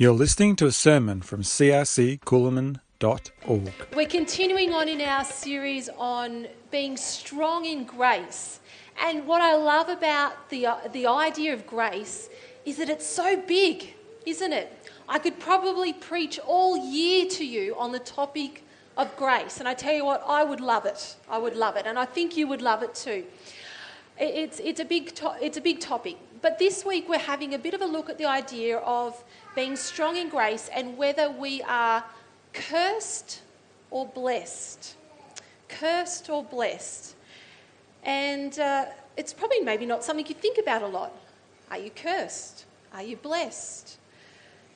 You're listening to a sermon from crccoolman.org. We're continuing on in our series on being strong in grace. And what I love about the, uh, the idea of grace is that it's so big, isn't it? I could probably preach all year to you on the topic of grace. And I tell you what, I would love it. I would love it. And I think you would love it too. It's, it's, a, big to- it's a big topic. But this week we're having a bit of a look at the idea of being strong in grace and whether we are cursed or blessed. Cursed or blessed. And uh, it's probably maybe not something you think about a lot. Are you cursed? Are you blessed?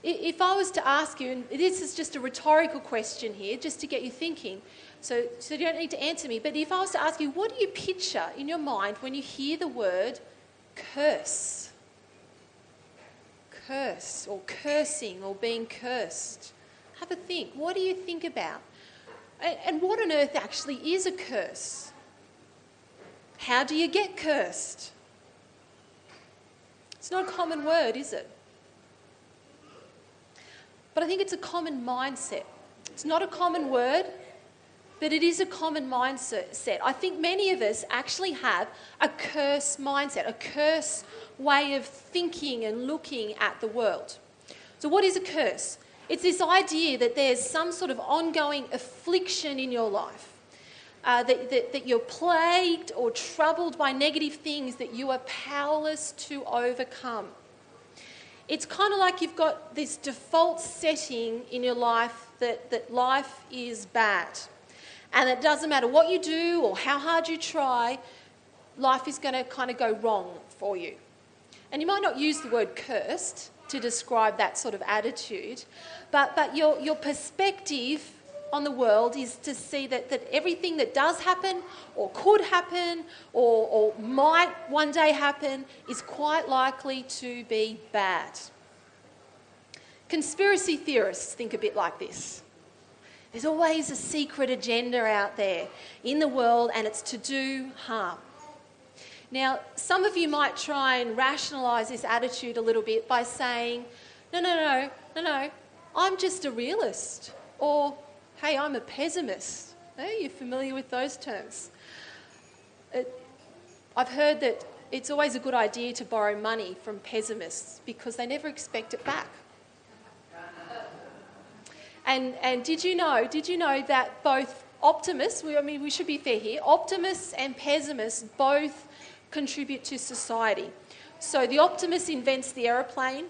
If I was to ask you, and this is just a rhetorical question here, just to get you thinking, so, so you don't need to answer me, but if I was to ask you, what do you picture in your mind when you hear the word curse? Curse or cursing or being cursed. Have a think. What do you think about? And what on earth actually is a curse? How do you get cursed? It's not a common word, is it? But I think it's a common mindset. It's not a common word, but it is a common mindset. I think many of us actually have a curse mindset, a curse way of thinking and looking at the world. So, what is a curse? It's this idea that there's some sort of ongoing affliction in your life. Uh, that, that, that you're plagued or troubled by negative things that you are powerless to overcome. It's kind of like you've got this default setting in your life that, that life is bad. And it doesn't matter what you do or how hard you try, life is going to kind of go wrong for you. And you might not use the word cursed to describe that sort of attitude, but, but your, your perspective on the world is to see that, that everything that does happen or could happen or, or might one day happen is quite likely to be bad. Conspiracy theorists think a bit like this. There's always a secret agenda out there in the world, and it's to do harm. Now, some of you might try and rationalize this attitude a little bit by saying, no, no, no, no, no, I'm just a realist. Or, hey, I'm a pessimist. Are you familiar with those terms? It, I've heard that it's always a good idea to borrow money from pessimists because they never expect it back. And, and did you know, did you know that both optimists, we, I mean, we should be fair here, optimists and pessimists both contribute to society. So the optimist invents the aeroplane,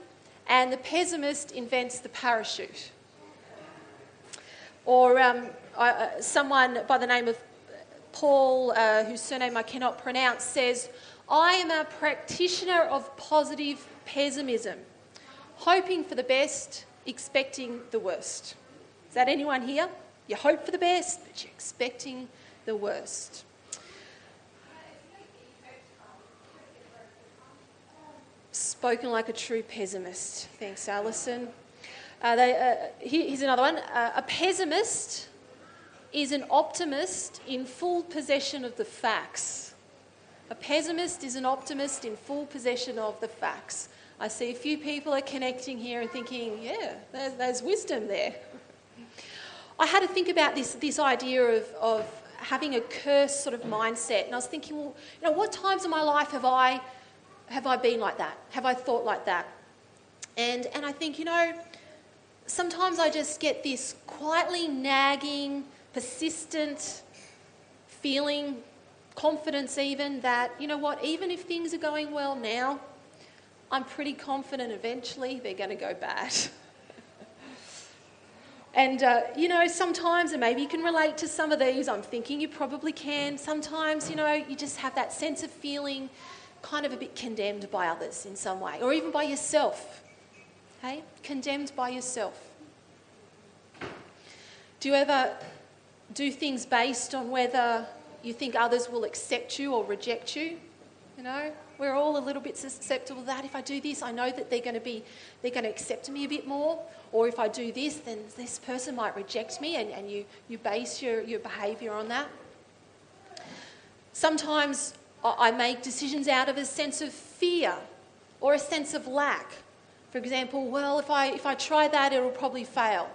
and the pessimist invents the parachute. Or um, uh, someone by the name of Paul, uh, whose surname I cannot pronounce, says, I am a practitioner of positive pessimism, hoping for the best, expecting the worst. Is that anyone here? You hope for the best, but you're expecting the worst. Spoken like a true pessimist. Thanks, Alison. Uh, they, uh, here, here's another one. Uh, a pessimist is an optimist in full possession of the facts. A pessimist is an optimist in full possession of the facts. I see a few people are connecting here and thinking, yeah, there's, there's wisdom there. I had to think about this, this idea of, of having a curse sort of mindset. And I was thinking, well, you know, what times in my life have I have I been like that? Have I thought like that? And, and I think, you know, sometimes I just get this quietly nagging, persistent feeling, confidence even, that, you know what, even if things are going well now, I'm pretty confident eventually they're going to go bad. and, uh, you know, sometimes, and maybe you can relate to some of these, I'm thinking you probably can. Sometimes, you know, you just have that sense of feeling kind of a bit condemned by others in some way, or even by yourself. Hey? Condemned by yourself. Do you ever do things based on whether you think others will accept you or reject you? You know, we're all a little bit susceptible to that. If I do this, I know that they're going to be, they're going to accept me a bit more. Or if I do this, then this person might reject me, and, and you, you base your, your behaviour on that. Sometimes I make decisions out of a sense of fear or a sense of lack. For example, well, if I, if I try that, it'll probably fail.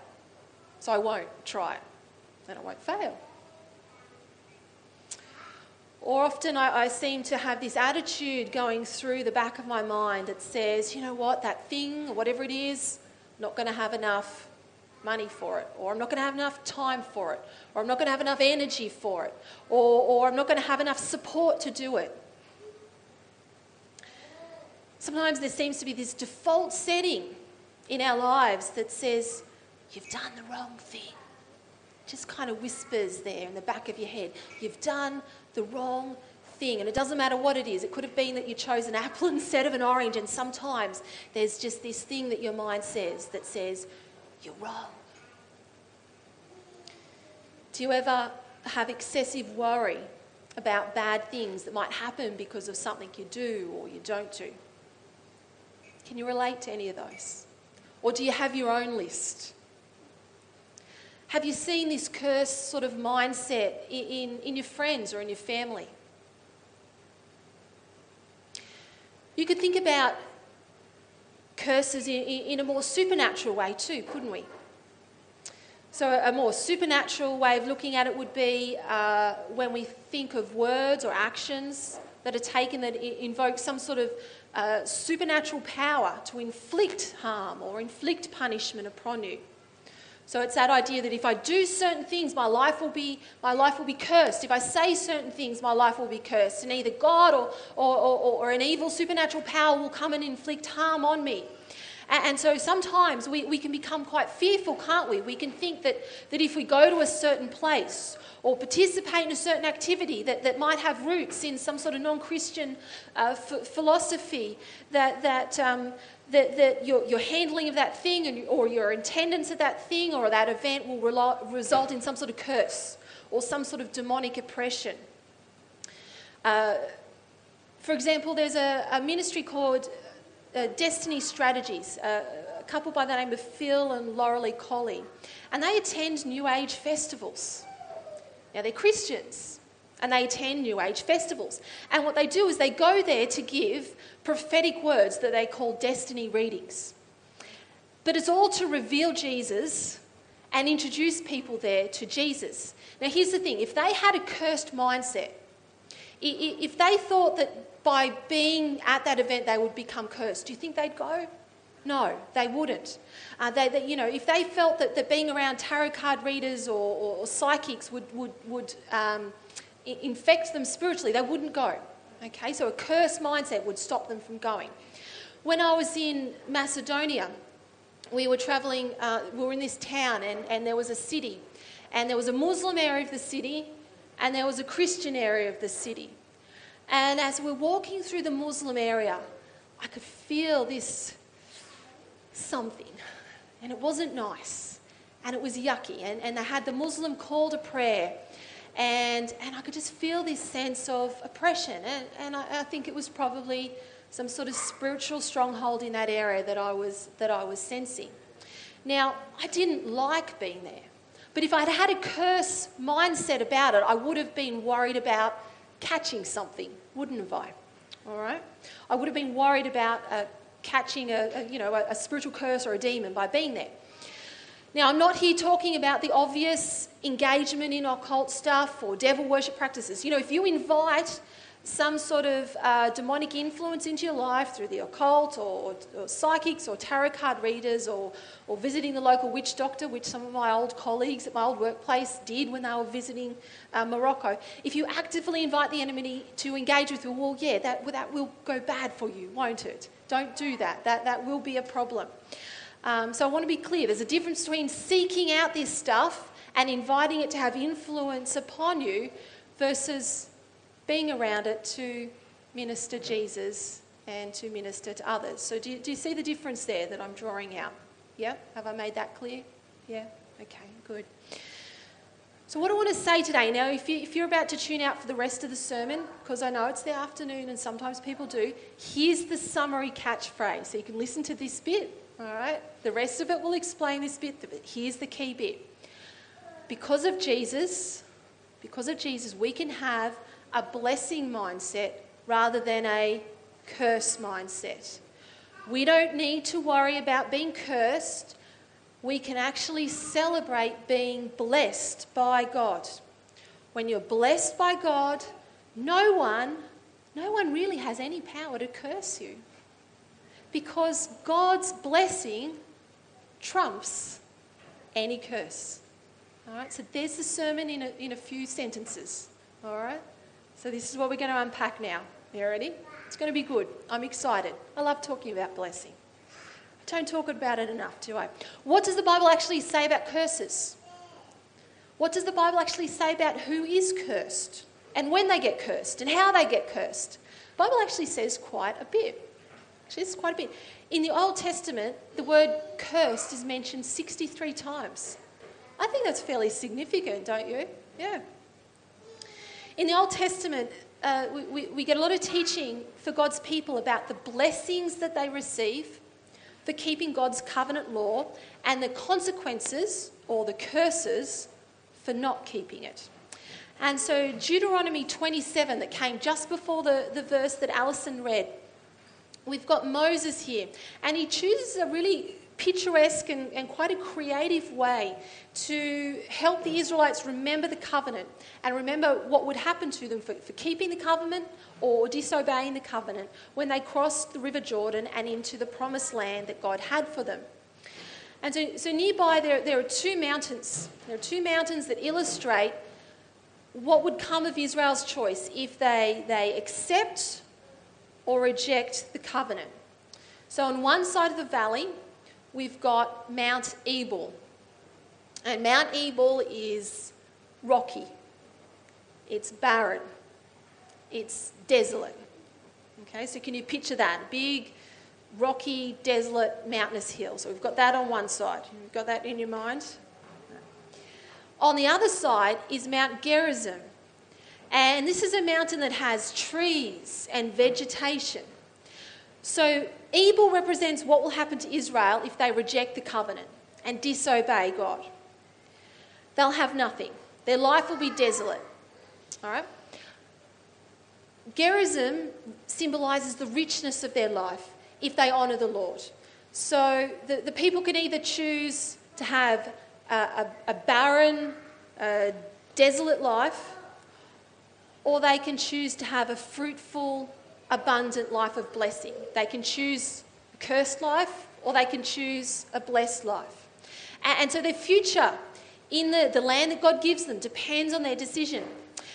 So I won't try it, and it won't fail. Or often I, I, seem to have this attitude going through the back of my mind that says, you know what, that thing, whatever it is, not going to have enough money for it, or I'm not going to have enough time for it, or I'm not going to have enough energy for it, or, or I'm not going to have enough support to do it. Sometimes there seems to be this default setting in our lives that says, You've done the wrong thing. Just kind of whispers there in the back of your head. You've done the wrong thing. And it doesn't matter what it is. It could have been that you chose an apple instead of an orange. And sometimes there's just this thing that your mind says that says, You're wrong. Do you ever have excessive worry about bad things that might happen because of something you do or you don't do? Can you relate to any of those? Or do you have your own list? Have you seen this curse sort of mindset in, in, in your friends or in your family? You could think about curses in, in, a more supernatural way too, couldn't we? So, a more supernatural way of looking at it would be uh, when we think of words or actions that are taken that invoke some sort of uh, supernatural power to inflict harm or inflict punishment upon you. So it's that idea that if I do certain things, my life will be, my life will be cursed. If I say certain things, my life will be cursed. And either God or, or, or, or an evil supernatural power will come and inflict harm on me. And so sometimes we, we can become quite fearful, can't we? We can think that, that if we go to a certain place or participate in a certain activity that, that might have roots in some sort of non Christian uh, f- philosophy, that, that, um, that, that your, your handling of that thing and, or your attendance at that thing or that event will result in some sort of curse or some sort of demonic oppression. Uh, for example, there's a, a ministry called uh, Destiny Strategies, uh, a couple by the name of Phil and Laurelie Colley, and they attend New Age festivals. Now, they're Christians and they attend New Age festivals. And what they do is they go there to give prophetic words that they call destiny readings. But it's all to reveal Jesus and introduce people there to Jesus. Now, here's the thing if they had a cursed mindset, if they thought that by being at that event they would become cursed, do you think they'd go? No, they wouldn't. Uh, they, they, you know, if they felt that, that being around tarot card readers or, or, or psychics would, would, would um, infect them spiritually, they wouldn't go. Okay, so a cursed mindset would stop them from going. When I was in Macedonia, we were traveling, uh, we were in this town, and, and there was a city. And there was a Muslim area of the city, and there was a Christian area of the city. And as we're walking through the Muslim area, I could feel this something. And it wasn't nice. And it was yucky. And, and they had the Muslim call to prayer. And, and I could just feel this sense of oppression. And, and I, I think it was probably some sort of spiritual stronghold in that area that I was, that I was sensing. Now, I didn't like being there. But if I'd had a curse mindset about it, I would have been worried about catching something, wouldn't have I? All right? I would have been worried about uh, catching a, a you know, a, a spiritual curse or a demon by being there. Now, I'm not here talking about the obvious engagement in occult stuff or devil worship practices. You know, if you invite some sort of uh, demonic influence into your life through the occult or, or, or, psychics or tarot card readers or, or visiting the local witch doctor, which some of my old colleagues at my old workplace did when they were visiting uh, Morocco. If you actively invite the enemy to engage with you, well, yeah, that, that will go bad for you, won't it? Don't do that. That, that will be a problem. Um, so I want to be clear there's a difference between seeking out this stuff and inviting it to have influence upon you versus being around it to minister Jesus and to minister to others. So, do you, do you see the difference there that I'm drawing out? Yeah? Have I made that clear? Yeah? Okay, good. So, what I want to say today now, if, you, if you're about to tune out for the rest of the sermon, because I know it's the afternoon and sometimes people do, here's the summary catchphrase. So, you can listen to this bit, all right? The rest of it will explain this bit, but here's the key bit. Because of Jesus, because of Jesus, we can have a blessing mindset rather than a curse mindset. We don't need to worry about being cursed. We can actually celebrate being blessed by God. When you're blessed by God, no one, no one really has any power to curse you. Because God's blessing trumps any curse. All right, so there's the sermon in a, in a few sentences. All right, so this is what we're going to unpack now. You ready? It's going to be good. I'm excited. I love talking about blessing. I don't talk about it enough, do I? What does the Bible actually say about curses? What does the Bible actually say about who is cursed and when they get cursed and how they get cursed? The Bible actually says quite a bit. Actually, it's quite a bit. In the Old Testament, the word cursed is mentioned 63 times. I think that's fairly significant, don't you? Yeah. In the Old Testament, uh, we, we, we get a lot of teaching for God's people about the blessings that they receive for keeping God's covenant law and the consequences or the curses for not keeping it. And so, Deuteronomy 27, that came just before the, the verse that Alison read, we've got Moses here, and he chooses a really picturesque and, and quite a creative way to help the Israelites remember the covenant and remember what would happen to them for, for keeping the covenant or disobeying the covenant when they crossed the River Jordan and into the promised land that God had for them. And so, so nearby, there, there are two mountains. There are two mountains that illustrate what would come of Israel's choice if they, they accept or reject the covenant. So, on one side of the valley, we've got Mount Ebal. And Mount Ebal is rocky, it's barren, it's desolate. Okay, so can you picture that? Big, rocky, desolate, mountainous hill. So we've got that on one side. You've got that in your mind? On the other side is Mount Gerizim. And this is a mountain that has trees and vegetation. So Ebal represents what will happen to Israel if they reject the covenant and disobey God. They'll have nothing. Their life will be desolate. All right? Gerizim symbolizes the richness of their life if they honour the Lord. So the, the people can either choose to have a, a, a barren, a desolate life, or they can choose to have a fruitful, abundant life of blessing. They can choose a cursed life or they can choose a blessed life. And, so their future in the, the land that God gives them depends on their decision.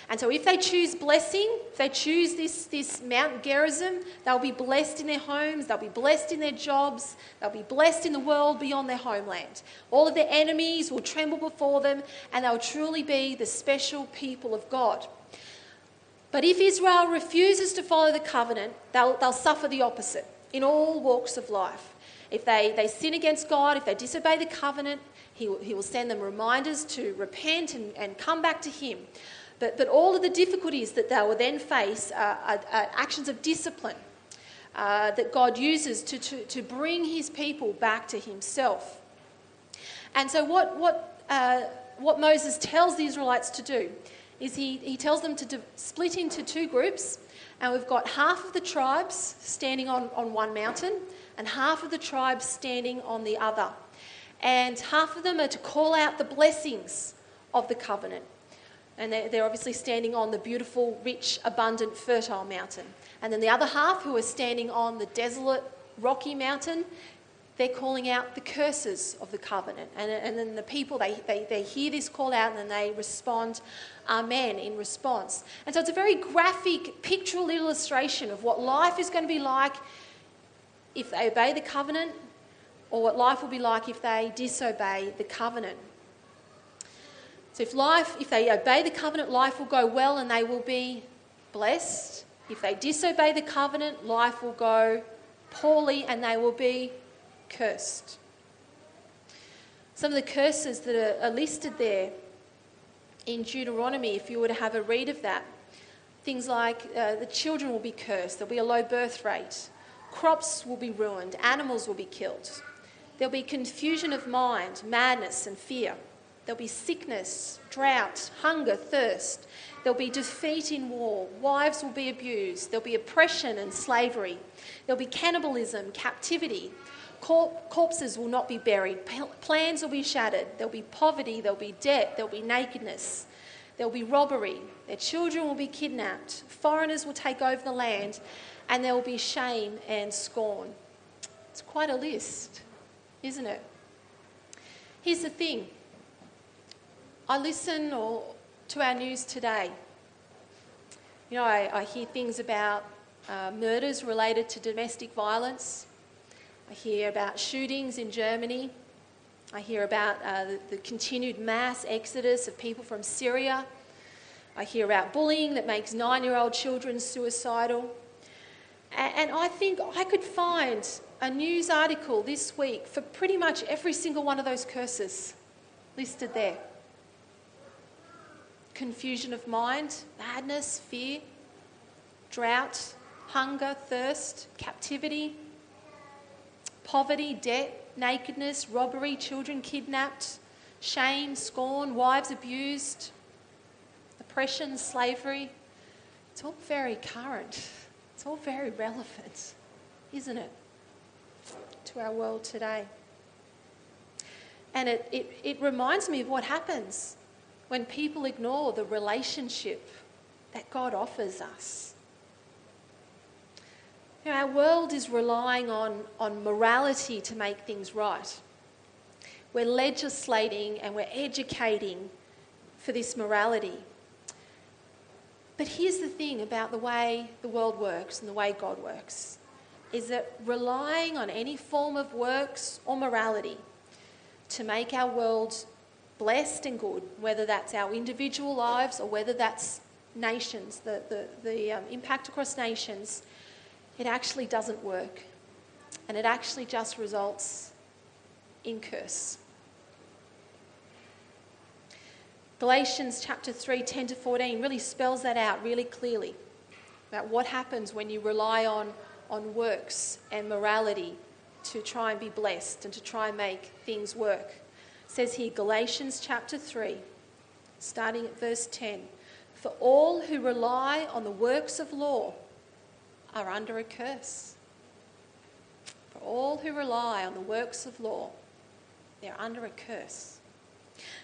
And so if they choose blessing, if they choose this, this Mount Gerizim, they'll be blessed in their homes, they'll be blessed in their jobs, they'll be blessed in the world beyond their homeland. All of their enemies will tremble before them, and they'll truly be the special people of God. But if Israel refuses to follow the covenant, they'll, they'll suffer the opposite in all walks of life. If they, they sin against God, if they disobey the covenant, he will, he will send them reminders to repent and, and come back to Him. But, but all of the difficulties that they will then face are, are, are actions of discipline uh, that God uses to, to, to bring His people back to Himself. And so, what, what, uh, what Moses tells the Israelites to do is he, he tells them to split into two groups, and we've got half of the tribes standing on, on one mountain and half of the tribes standing on the other. And half of them are to call out the blessings of the covenant. And they're, they're obviously standing on the beautiful, rich, abundant, fertile mountain. And then the other half, who are standing on the desolate, rocky mountain, they're calling out the curses of the covenant. And, and then the people, they, they, they hear this call out and then they respond, Amen, in response. And so it's a very graphic, pictorial illustration of what life is going to be like if they obey the covenant or what life will be like if they disobey the covenant. So if life, if they obey the covenant, life will go well and they will be blessed. If they disobey the covenant, life will go poorly and they will be cursed. Some of the curses that are, listed there in Deuteronomy, if you were to have a read of that, things like uh, the children will be cursed, there'll be a low birth rate, crops will be ruined, animals will be killed, there'll be confusion of mind, madness, and fear. There'll be sickness, drought, hunger, thirst. There'll be defeat in war. Wives will be abused. There'll be oppression and slavery. There'll be cannibalism, captivity. Corpses will not be buried. plans will be shattered. There'll be poverty. There'll be debt. There'll be nakedness. There'll be robbery. Their children will be kidnapped. Foreigners will take over the land. And there will be shame and scorn. It's quite a list, isn't it? Here's the thing I listen or, to our news today. You know, I, I hear things about uh, murders related to domestic violence. I hear about shootings in Germany. I hear about uh, the, the, continued mass exodus of people from Syria. I hear about bullying that makes nine year old children suicidal. And, and I think I could find a news article this week for pretty much every single one of those curses listed there confusion of mind, madness, fear, drought, hunger, thirst, captivity, poverty, debt, nakedness, robbery, children kidnapped, shame, scorn, wives abused, oppression, slavery. It's all very current. It's all very relevant, isn't it, to our world today? And it, it, it reminds me of what happens when people ignore the relationship that God offers us. You know, our world is relying on, on morality to make things right. We're legislating and we're educating for this morality. But here's the thing about the way the world works and the way God works is that relying on any form of works or morality to make our world blessed and good, whether that's our individual lives or whether that's nations, the, the, the um, impact across nations, it actually doesn't work. And it actually just results in curse. Galatians chapter 3, 10 to 14 really spells that out really clearly about what happens when you rely on, on works and morality to try and be blessed and to try and make things work says here, Galatians chapter 3, starting at verse 10 For all who rely on the works of law are under a curse. For all who rely on the works of law, they're under a curse.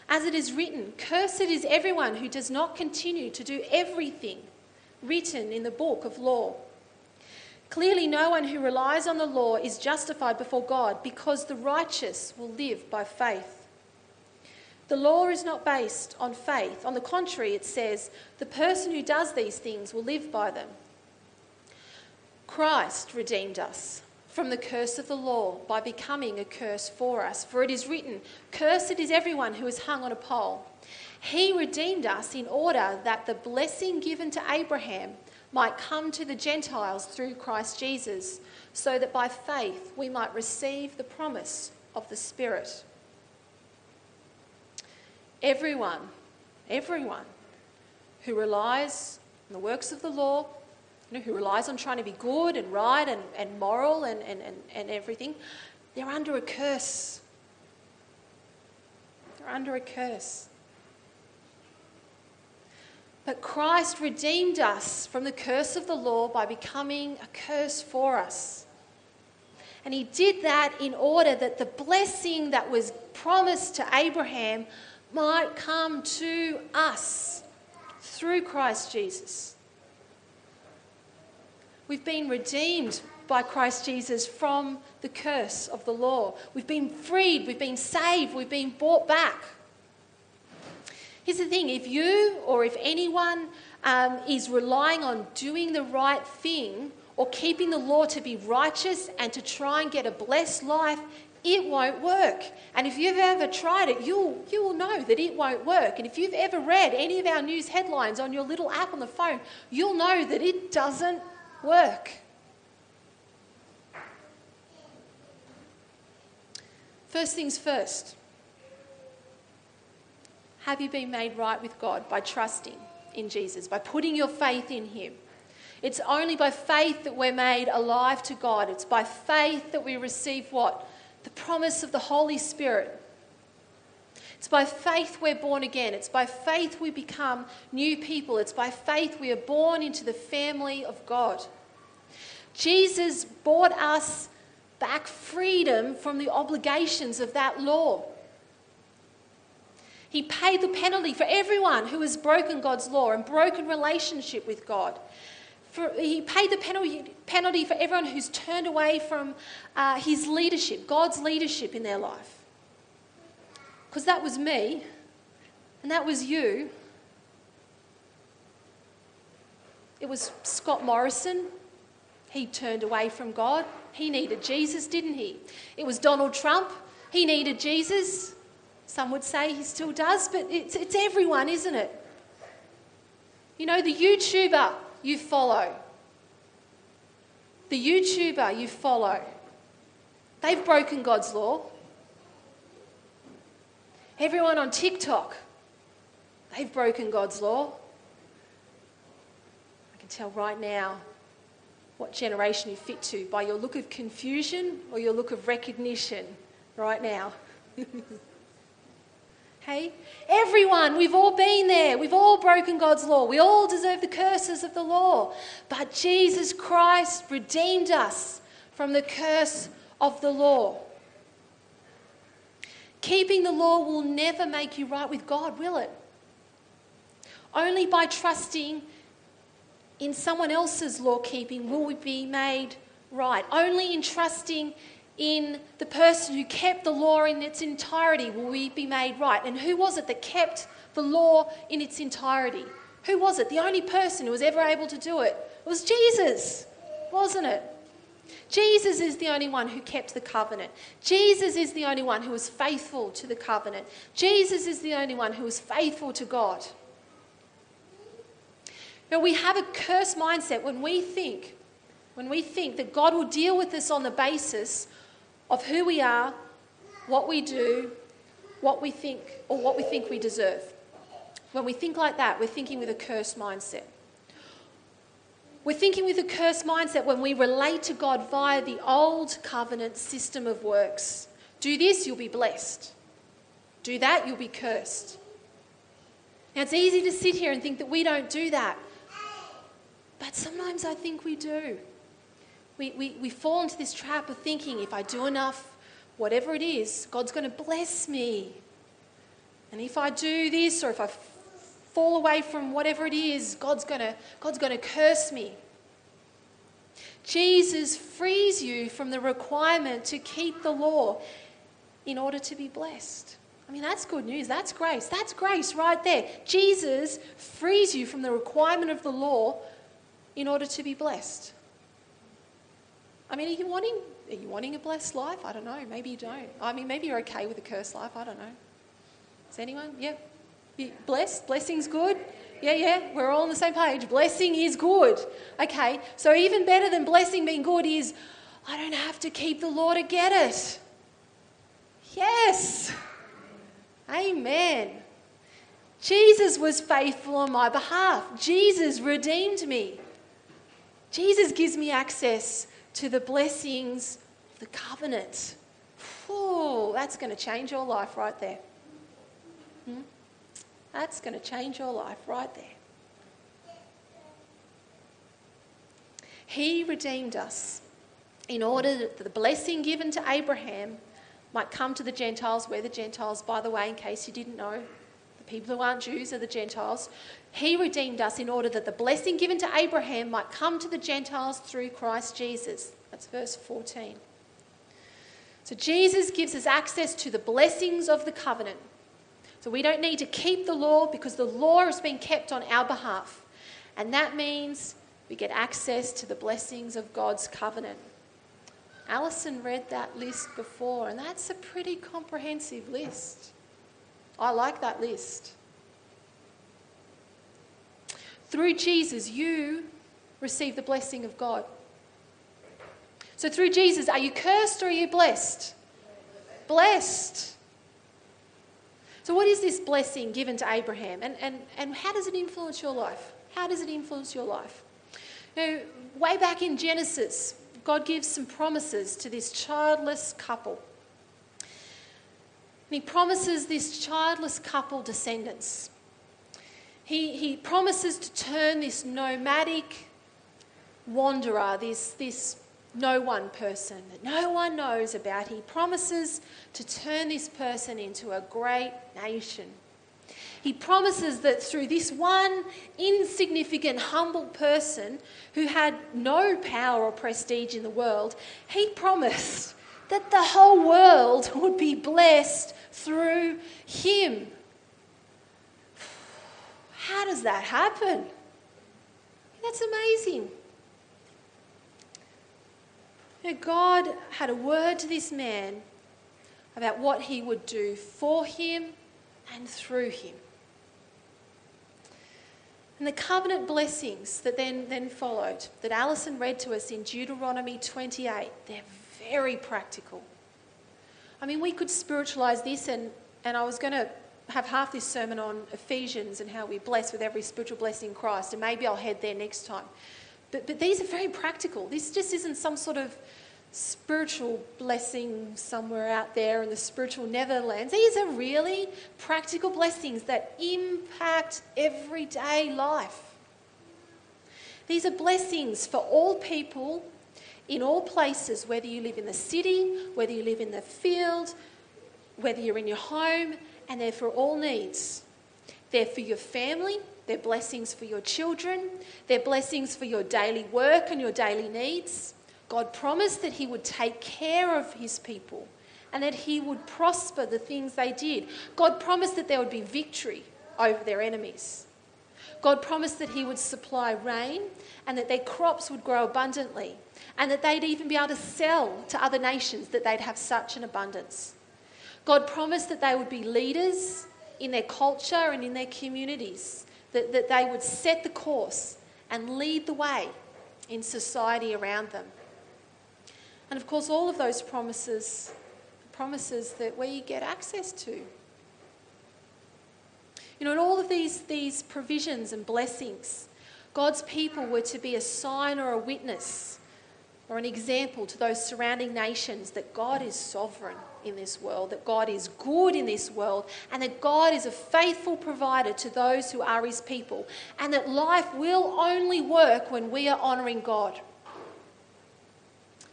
As it is written, Cursed is everyone who does not continue to do everything written in the book of law. Clearly, no one who relies on the law is justified before God because the righteous will live by faith. The law is not based on faith. On the contrary, it says, the person who does these things will live by them. Christ redeemed us from the curse of the law by becoming a curse for us. For it is written, Cursed is everyone who is hung on a pole. He redeemed us in order that the blessing given to Abraham might come to the Gentiles through Christ Jesus, so that by faith we might receive the promise of the Spirit. Everyone, everyone who relies on the works of the law, you know, who relies on trying to be good and right and, and moral and, and, and, and everything, they're under a curse. They're under a curse. But Christ redeemed us from the curse of the law by becoming a curse for us. And he did that in order that the blessing that was promised to Abraham might come to us through Christ Jesus. We've been redeemed by Christ Jesus from the curse of the law. We've been freed, we've been saved, we've been bought back. Here's the thing if you or if anyone um, is relying on doing the right thing or keeping the law to be righteous and to try and get a blessed life, it won't work. And if you've ever tried it, you'll, you'll know that it won't work. And if you've ever read any of our news headlines on your little app on the phone, you'll know that it doesn't work. First things first. Have you been made right with God by trusting in Jesus, by putting your faith in Him? It's only by faith that we're made alive to God. It's by faith that we receive what? the promise of the Holy Spirit. It's by faith we're born again. It's by faith we become new people. It's by faith we are born into the family of God. Jesus bought us back freedom from the obligations of that law. He paid the penalty for everyone who has broken God's law and broken relationship with God. For, he paid the penalty, penalty for everyone who's turned away from uh, his leadership, God's leadership in their life. Because that was me, and that was you. It was Scott Morrison. He turned away from God. He needed Jesus, didn't he? It was Donald Trump. He needed Jesus. Some would say he still does, but it's, it's everyone, isn't it? You know, the YouTuber you follow, the YouTuber you follow, they've broken God's law. Everyone on TikTok, they've broken God's law. I can tell right now what generation you fit to by your look of confusion or your look of recognition right now. Hey? Everyone, we've all been there. We've all broken God's law. We all deserve the curses of the law. But Jesus Christ redeemed us from the curse of the law. Keeping the law will never make you right with God, will it? Only by trusting in someone else's law keeping will we be made right. Only in trusting in the person who kept the law in its entirety will we be made right. And who was it that kept the law in its entirety? Who was it? The only person who was ever able to do it was Jesus, wasn't it? Jesus is the only one who kept the covenant. Jesus is the only one who was faithful to the covenant. Jesus is the only one who was faithful to God. Now, we have a curse mindset when we think, when we think that God will deal with us on the basis of who we are, what we do, what we think, or what we think we deserve. When we think like that, we're thinking with a cursed mindset. We're thinking with a cursed mindset when we relate to God via the old covenant system of works. Do this, you'll be blessed. Do that, you'll be cursed. Now, it's easy to sit here and think that we don't do that. But sometimes I think we do we, we, we fall into this trap of thinking if I do enough, whatever it is, God's going to bless me. And if I do this or if I fall away from whatever it is, God's going to, God's going to curse me. Jesus frees you from the requirement to keep the law in order to be blessed. I mean, that's good news. That's grace. That's grace right there. Jesus frees you from the requirement of the law in order to be blessed. I mean, are you wanting are you wanting a blessed life? I don't know. Maybe you don't. I mean, maybe you're okay with a cursed life. I don't know. Is anyone? Yeah. Blessed? Blessing's good? Yeah, yeah. We're all on the same page. Blessing is good. Okay. So even better than blessing being good is I don't have to keep the law to get it. Yes. Amen. Jesus was faithful on my behalf. Jesus redeemed me. Jesus gives me access to the blessings of the covenant. Whew, that's going to change your life right there. Hmm? That's going to change your life right there. He redeemed us in order that the blessing given to Abraham might come to the Gentiles. We're the Gentiles, by the way, in case you didn't know. The people who aren't Jews are the Gentiles. He redeemed us in order that the blessing given to Abraham might come to the Gentiles through Christ Jesus. That's verse 14. So Jesus gives us access to the blessings of the covenant. So we don't need to keep the law because the law has been kept on our behalf. And that means we get access to the blessings of God's covenant. Alison read that list before, and that's a pretty comprehensive list. I like that list. Through Jesus, you receive the blessing of God. So through Jesus, are you cursed or are you blessed? Blessed. So, what is this blessing given to Abraham? And, and, and how does it influence your life? How does it influence your life? Now, way back in Genesis, God gives some promises to this childless couple. And he promises this childless couple descendants. He, he promises to turn this nomadic wanderer, this, this no one person that no one knows about, he promises to turn this person into a great nation. He promises that through this one insignificant, humble person who had no power or prestige in the world, he promised that the whole world would be blessed through him. How does that happen? That's amazing. Know, God had a word to this man about what he would do for him and through him. And the covenant blessings that then, then followed, that Alison read to us in Deuteronomy 28, they're very practical. I mean, we could spiritualize this, and, and I was going to have half this sermon on Ephesians and how we bless with every spiritual blessing in Christ, and maybe I'll head there next time. But, but these are very practical. This just isn't some sort of spiritual blessing somewhere out there in the spiritual Netherlands. These are really practical blessings that impact everyday life. These are blessings for all people in all places, whether you live in the city, whether you live in the field, whether you're in your home, and they're for all needs. They're for your family, they're blessings for your children, they're blessings for your daily work and your daily needs. God promised that He would take care of His people and that He would prosper the things they did. God promised that there would be victory over their enemies. God promised that He would supply rain and that their crops would grow abundantly and that they'd even be able to sell to other nations that they'd have such an abundance. God promised that they would be leaders in their culture and in their communities, that, that they would set the course and lead the way in society around them. And of course, all of those promises, promises that we get access to. You know, in all of these, these provisions and blessings, God's people were to be a sign or a witness or an example to those surrounding nations that God is sovereign in this world, that God is good in this world, and that God is a faithful provider to those who are his people, and that life will only work when we are honouring God.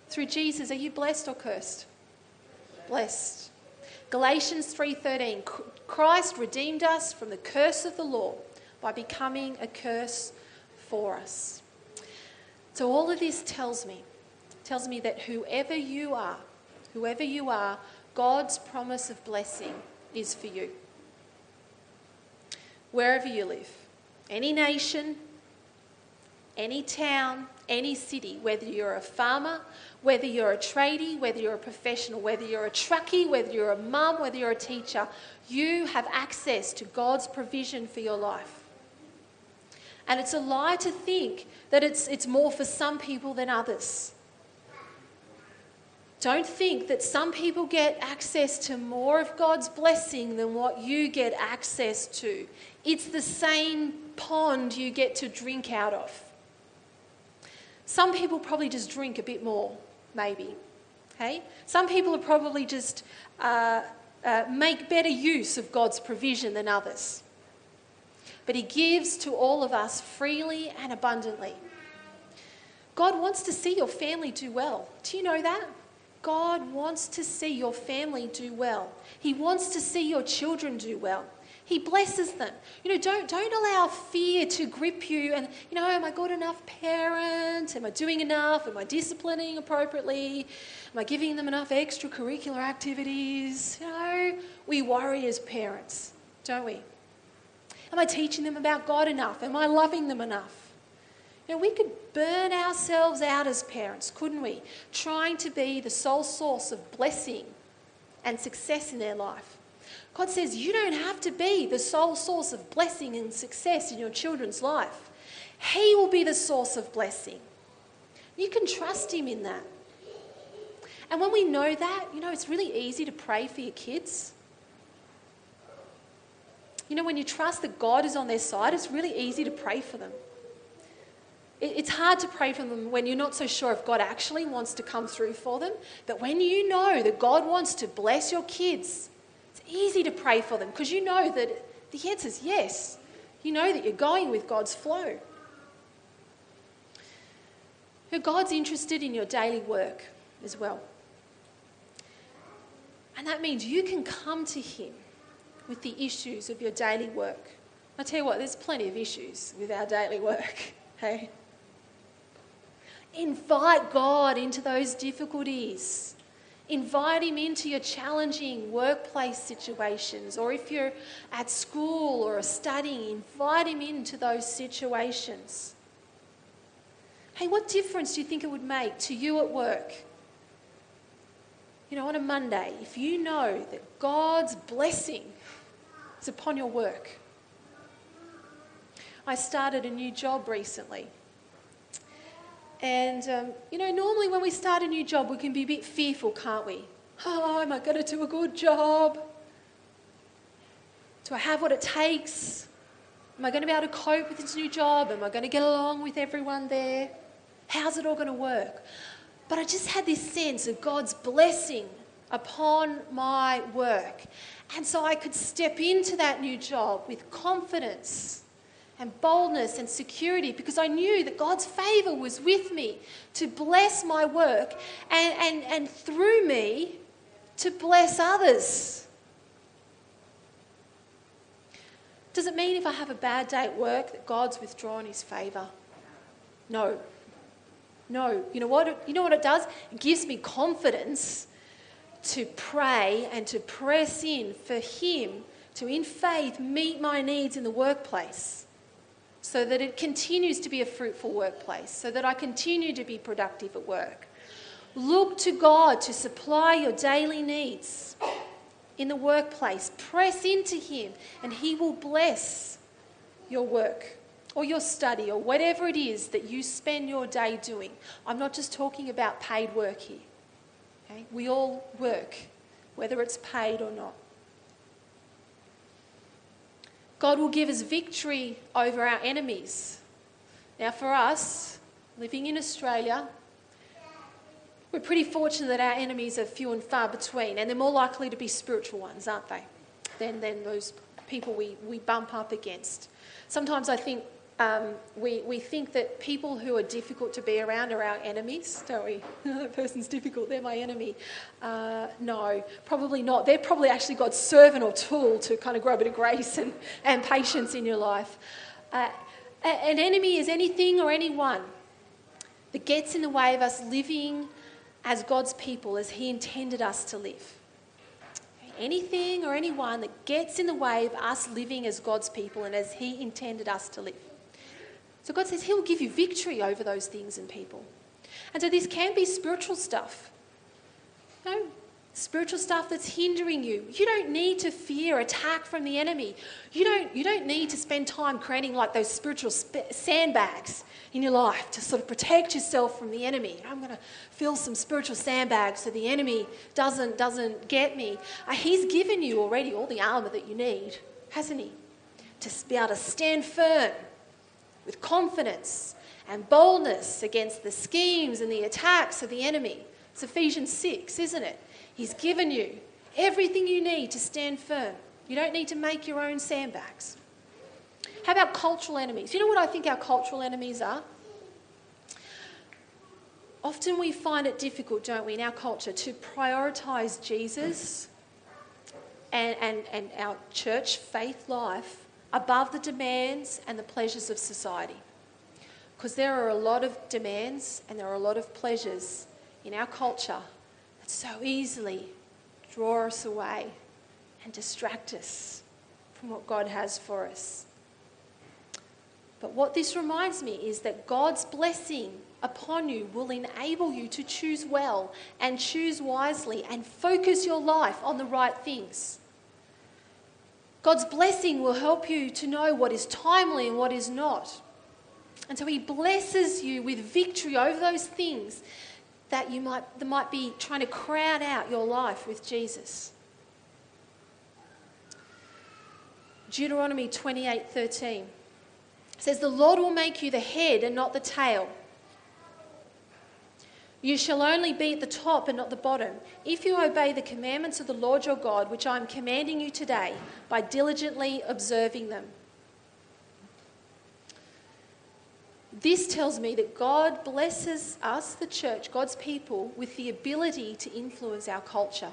Through Jesus, are you blessed or cursed? Blessed. Galatians 3:13 Christ redeemed us from the curse of the law by becoming a curse for us. So all of this tells me tells me that whoever you are, whoever you are, God's promise of blessing is for you. Wherever you live, any nation, any town, any city, whether you're a farmer, whether you're a tradie, whether you're a professional, whether you're a truckie, whether you're a mum, whether you're a teacher, you have access to God's provision for your life. And it's a lie to think that it's, it's more for some people than others. Don't think that some people get access to more of God's blessing than what you get access to. It's the same pond you get to drink out of. Some people probably just drink a bit more, maybe. Hey? Some people are probably just uh, uh, make better use of God's provision than others. But He gives to all of us freely and abundantly. God wants to see your family do well. Do you know that? God wants to see your family do well. He wants to see your children do well. He blesses them. You know, don't, don't allow fear to grip you and, you know, am I good enough parent? Am I doing enough? Am I disciplining appropriately? Am I giving them enough extracurricular activities? You know, we worry as parents, don't we? Am I teaching them about God enough? Am I loving them enough? Know, we could burn ourselves out as parents, couldn't we? Trying to be the sole source of blessing and success in their life. God says you don't have to be the sole source of blessing and success in your children's life. He will be the source of blessing. You can trust Him in that. And when we know that, you know, it's really easy to pray for your kids. You know, when you trust that God is on their side, it's really easy to pray for them. It's hard to pray for them when you're not so sure if God actually wants to come through for them. But when you know that God wants to bless your kids, It's easy to pray for them because you know that the answer is yes. You know that you're going with God's flow. God's interested in your daily work as well. And that means you can come to Him with the issues of your daily work. I tell you what, there's plenty of issues with our daily work. Hey? Invite God into those difficulties. Invite Him into your challenging workplace situations, or if you're at school or studying, invite Him into those situations. Hey, what difference do you think it would make to you at work? You know, on a Monday, if you know that God's blessing is upon your work. I started a new job recently. And, um, you know, normally when we start a new job, we can be a bit fearful, can't we? Oh, am I going to do a good job? Do I have what it takes? Am I going to be able to cope with this new job? Am I going to get along with everyone there? How's it all going to work? But I just had this sense of God's blessing upon my work. And so I could step into that new job with confidence and boldness and security because I knew that God's favor was with me to bless my work and, and, and through me to bless others. Does it mean if I have a bad day at work that God's withdrawn his favor? No. No. You know what? you know what it does? It gives me confidence to pray and to press in for Him to, in faith, meet my needs in the workplace so that it continues to be a fruitful workplace, so that I continue to be productive at work. Look to God to supply your daily needs in the workplace. Press into Him, and He will bless your work or your study or whatever it is that you spend your day doing. I'm not just talking about paid work here. Okay? We all work, whether it's paid or not. God will give us victory over our enemies. Now, for us, living in Australia, we're pretty fortunate that our enemies are few and far between, and they're more likely to be spiritual ones, aren't they? Than, than those people we, we bump up against. Sometimes I think um, we, we think that people who are difficult to be around are our enemies, don't we? that person's difficult, they're my enemy. Uh, no, probably not. They're probably actually God's servant or tool to kind of grow a bit of grace and, and patience in your life. Uh, an enemy is anything or anyone that gets in the way of us living as God's people as He intended us to live. Anything or anyone that gets in the way of us living as God's people and as He intended us to live. So God says He'll give you victory over those things and people. And so this can be spiritual stuff. You know, spiritual stuff that's hindering you. You don't need to fear attack from the enemy. You don't, you don't need to spend time creating like those spiritual sp- sandbags in your life to sort of protect yourself from the enemy. I'm going to fill some spiritual sandbags so the enemy doesn't, doesn't get me. Uh, he's given you already all the armour that you need, hasn't he? To be able to stand firm with confidence and boldness against the schemes and the attacks of the enemy. It's Ephesians 6, isn't it? He's given you everything you need to stand firm. You don't need to make your own sandbags. How about cultural enemies? You know what I think our cultural enemies are? Often we find it difficult, don't we, in our culture to prioritise Jesus and, and, and our church faith life above the demands and the pleasures of society. Because there are a lot of demands and there are a lot of pleasures in our culture that so easily draw us away and distract us from what God has for us. But what this reminds me is that God's blessing upon you will enable you to choose well and choose wisely and focus your life on the right things. God's blessing will help you to know what is timely and what is not. And so He blesses you with victory over those things that you might, that might be trying to crowd out your life with Jesus. Deuteronomy 28:13 says the Lord will make you the head and not the tail. You shall only be at the top and not the bottom, if you obey the commandments of the Lord your God, which I am commanding you today, by diligently observing them. This tells me that God blesses us, the church, God's people, with the ability to influence our culture.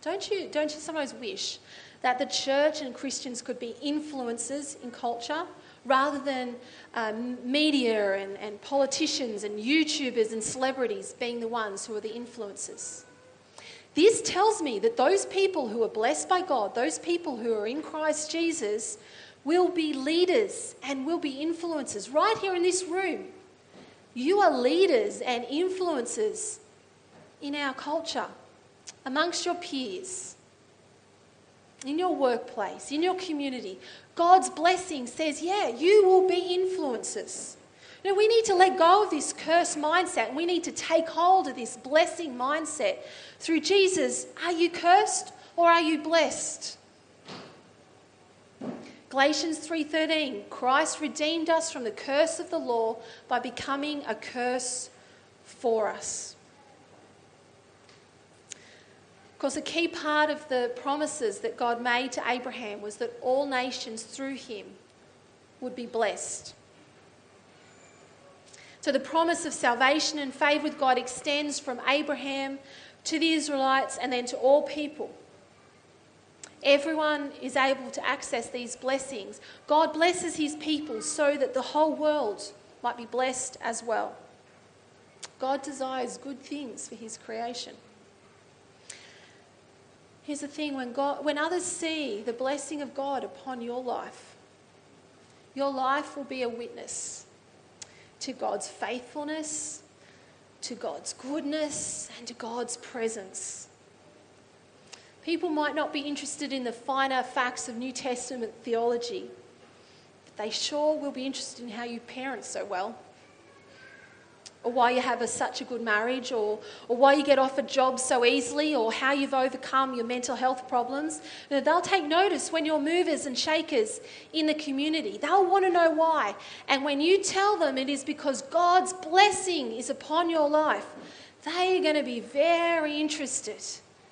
Don't you, don't you sometimes wish that the church and Christians could be influencers in culture rather than um, media and, and politicians and YouTubers and celebrities being the ones who are the influencers. This tells me that those people who are blessed by God, those people who are in Christ Jesus, will be leaders and will be influencers. Right here in this room, you are leaders and influencers in our culture, amongst your peers, in your workplace, in your community. God's blessing says, yeah, you will be influencers. Now, we need to let go of this curse mindset we need to take hold of this blessing mindset through Jesus. Are you cursed or are you blessed? Galatians 3:13 Christ redeemed us from the curse of the law by becoming a curse for us. Because a key part of the promises that God made to Abraham was that all nations through him would be blessed. So the promise of salvation and favour with God extends from Abraham to the Israelites and then to all people. Everyone is able to access these blessings. God blesses his people so that the whole world might be blessed as well. God desires good things for his creation. Here's the thing when, God, when others see the blessing of God upon your life, your life will be a witness to God's faithfulness, to God's goodness, and to God's presence. People might not be interested in the finer facts of New Testament theology, but they sure will be interested in how you parent so well or why you have a, such a good marriage, or, or why you get offered jobs so easily, or how you've overcome your mental health problems. You know, they'll take notice when you're movers and shakers in the community. They'll want to know why. And when you tell them it is because God's blessing is upon your life, they are going to be very interested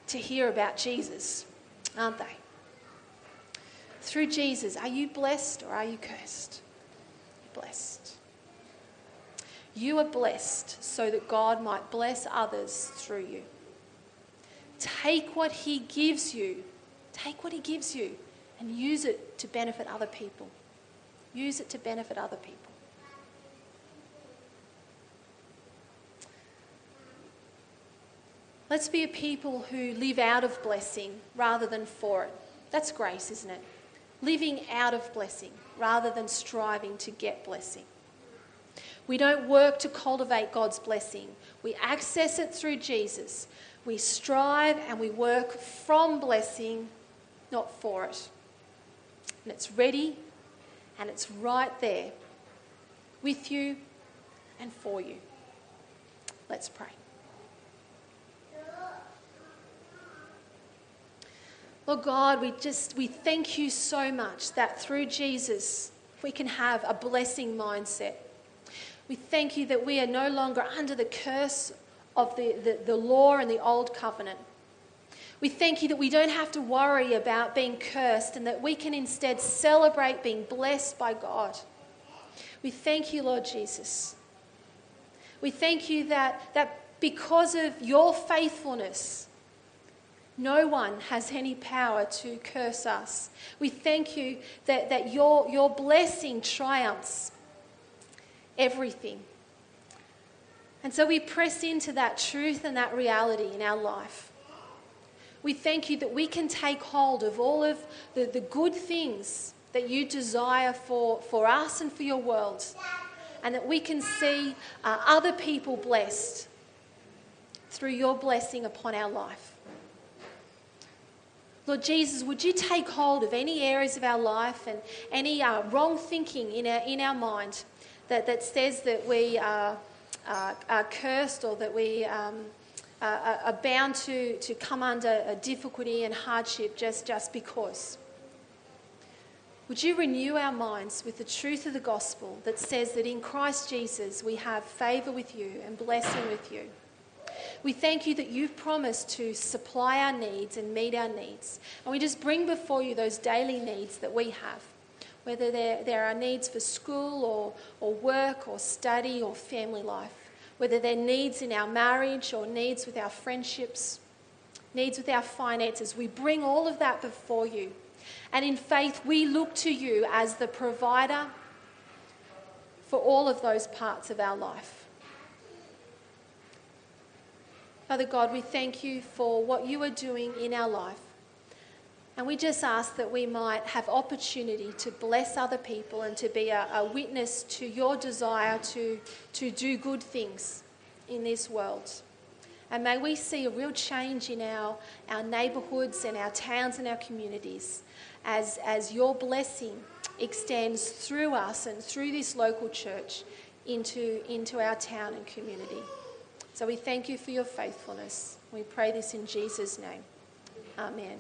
to hear about Jesus, aren't they? Through Jesus, are you blessed or are you cursed? Blessed. You are blessed so that God might bless others through you. Take what He gives you, take what He gives you, and use it to benefit other people. Use it to benefit other people. Let's be a people who live out of blessing rather than for it. That's grace, isn't it? Living out of blessing rather than striving to get blessing. We don't work to cultivate God's blessing. We access it through Jesus. We strive and we work from blessing, not for it. And it's ready and it's right there with you and for you. Let's pray. Lord God, we just we thank you so much that through Jesus we can have a blessing mindset. We thank you that we are no longer under the curse of the, the, the, law and the old covenant. We thank you that we don't have to worry about being cursed and that we can instead celebrate being blessed by God. We thank you, Lord Jesus. We thank you that, that because of your faithfulness, no one has any power to curse us. We thank you that, that your, your blessing triumphs everything. And so we press into that truth and that reality in our life. We thank you that we can take hold of all of the, the good things that you desire for, for us and for your world, and that we can see uh, other people blessed through your blessing upon our life. Lord Jesus, would you take hold of any areas of our life and any uh, wrong thinking in our, in our mind? That, that says that we are, uh, are cursed or that we um, are, are bound to, to come under difficulty and hardship just, just because. Would you renew our minds with the truth of the gospel that says that in Christ Jesus we have favour with you and blessing with you? We thank you that you've promised to supply our needs and meet our needs. And we just bring before you those daily needs that we have, whether there are needs for school or, or work or study or family life, whether they're needs in our marriage or needs with our friendships, needs with our finances. We bring all of that before you. And in faith, we look to you as the provider for all of those parts of our life. Father God, we thank you for what you are doing in our life. And we just ask that we might have opportunity to bless other people and to be a, a, witness to your desire to, to do good things in this world. And may we see a real change in our, our neighbourhoods and our towns and our communities as, as your blessing extends through us and through this local church into, into our town and community. So we thank you for your faithfulness. We pray this in Jesus' name. Amen.